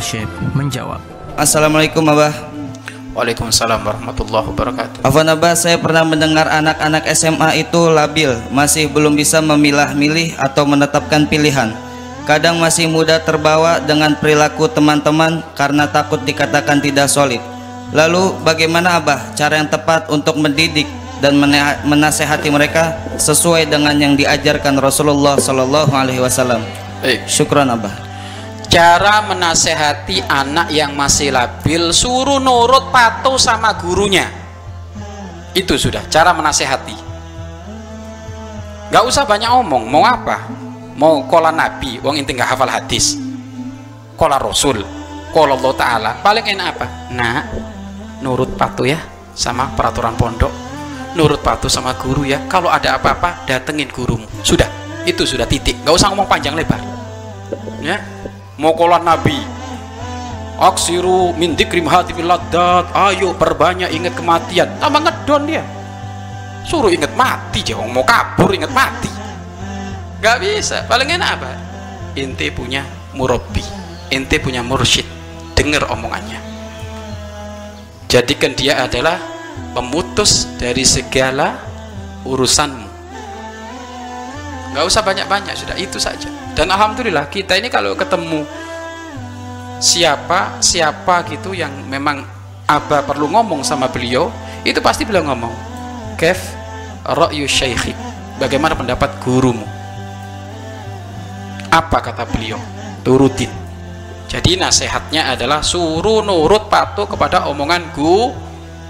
Syekh menjawab. Assalamualaikum Abah. Waalaikumsalam warahmatullahi wabarakatuh. Afwan Abah, saya pernah mendengar anak-anak SMA itu labil, masih belum bisa memilah-milih atau menetapkan pilihan. Kadang masih mudah terbawa dengan perilaku teman-teman karena takut dikatakan tidak solid. Lalu bagaimana Abah cara yang tepat untuk mendidik dan menasehati mereka sesuai dengan yang diajarkan Rasulullah Shallallahu Alaihi Wasallam? Baik. Syukran Abah. Cara menasehati anak yang masih labil suruh nurut patuh sama gurunya. Itu sudah cara menasehati. Gak usah banyak omong, mau apa? Mau kola nabi, wong inti gak hafal hadis. Kola rasul, kola Allah Ta'ala. Paling enak apa? Nah, nurut patuh ya sama peraturan pondok. Nurut patuh sama guru ya. Kalau ada apa-apa, datengin gurumu. Sudah, itu sudah titik. Gak usah ngomong panjang lebar. Ya, mau kola nabi. Aksiru min dzikri mahatimil ladat ayo perbanyak ingat kematian. Tambah ngedon dia. Suruh ingat mati jangan mau kabur ingat mati. Gak bisa paling enak apa? Ente punya murabi ente punya mursyid. Dengar omongannya. Jadikan dia adalah pemutus dari segala urusanmu. Nggak usah banyak-banyak sudah itu saja dan alhamdulillah kita ini kalau ketemu siapa siapa gitu yang memang Abah perlu ngomong sama beliau itu pasti beliau ngomong kef ra'yu syaikhi bagaimana pendapat gurumu? Apa kata beliau? Turutin. Jadi nasihatnya adalah suruh nurut patuh kepada omongan gu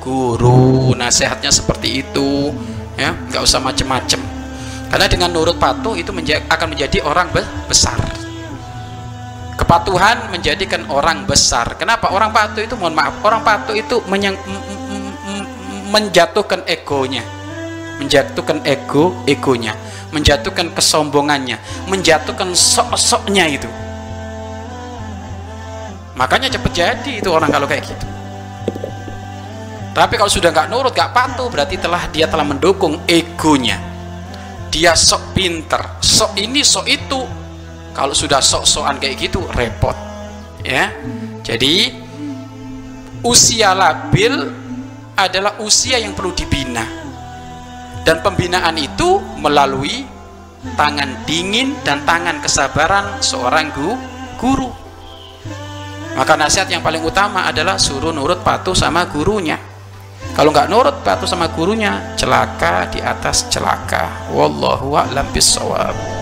guru. Nasihatnya seperti itu ya. Nggak usah macem-macem karena dengan nurut patuh itu menja akan menjadi orang be besar. Kepatuhan menjadikan orang besar. Kenapa orang patuh itu? Mohon maaf. Orang patuh itu menjatuhkan egonya. Menjatuhkan ego egonya. Menjatuhkan kesombongannya. Menjatuhkan sok-soknya itu. Makanya cepet jadi itu orang kalau kayak gitu. Tapi kalau sudah nggak nurut nggak patuh berarti telah dia telah mendukung egonya dia sok pinter sok ini sok itu. Kalau sudah sok-sokan kayak gitu repot. Ya. Jadi usia labil adalah usia yang perlu dibina. Dan pembinaan itu melalui tangan dingin dan tangan kesabaran seorang gu guru. Maka nasihat yang paling utama adalah suruh nurut patuh sama gurunya kalau nggak nurut patuh sama gurunya. Celaka di atas celaka. Wallahu a'lam bissawab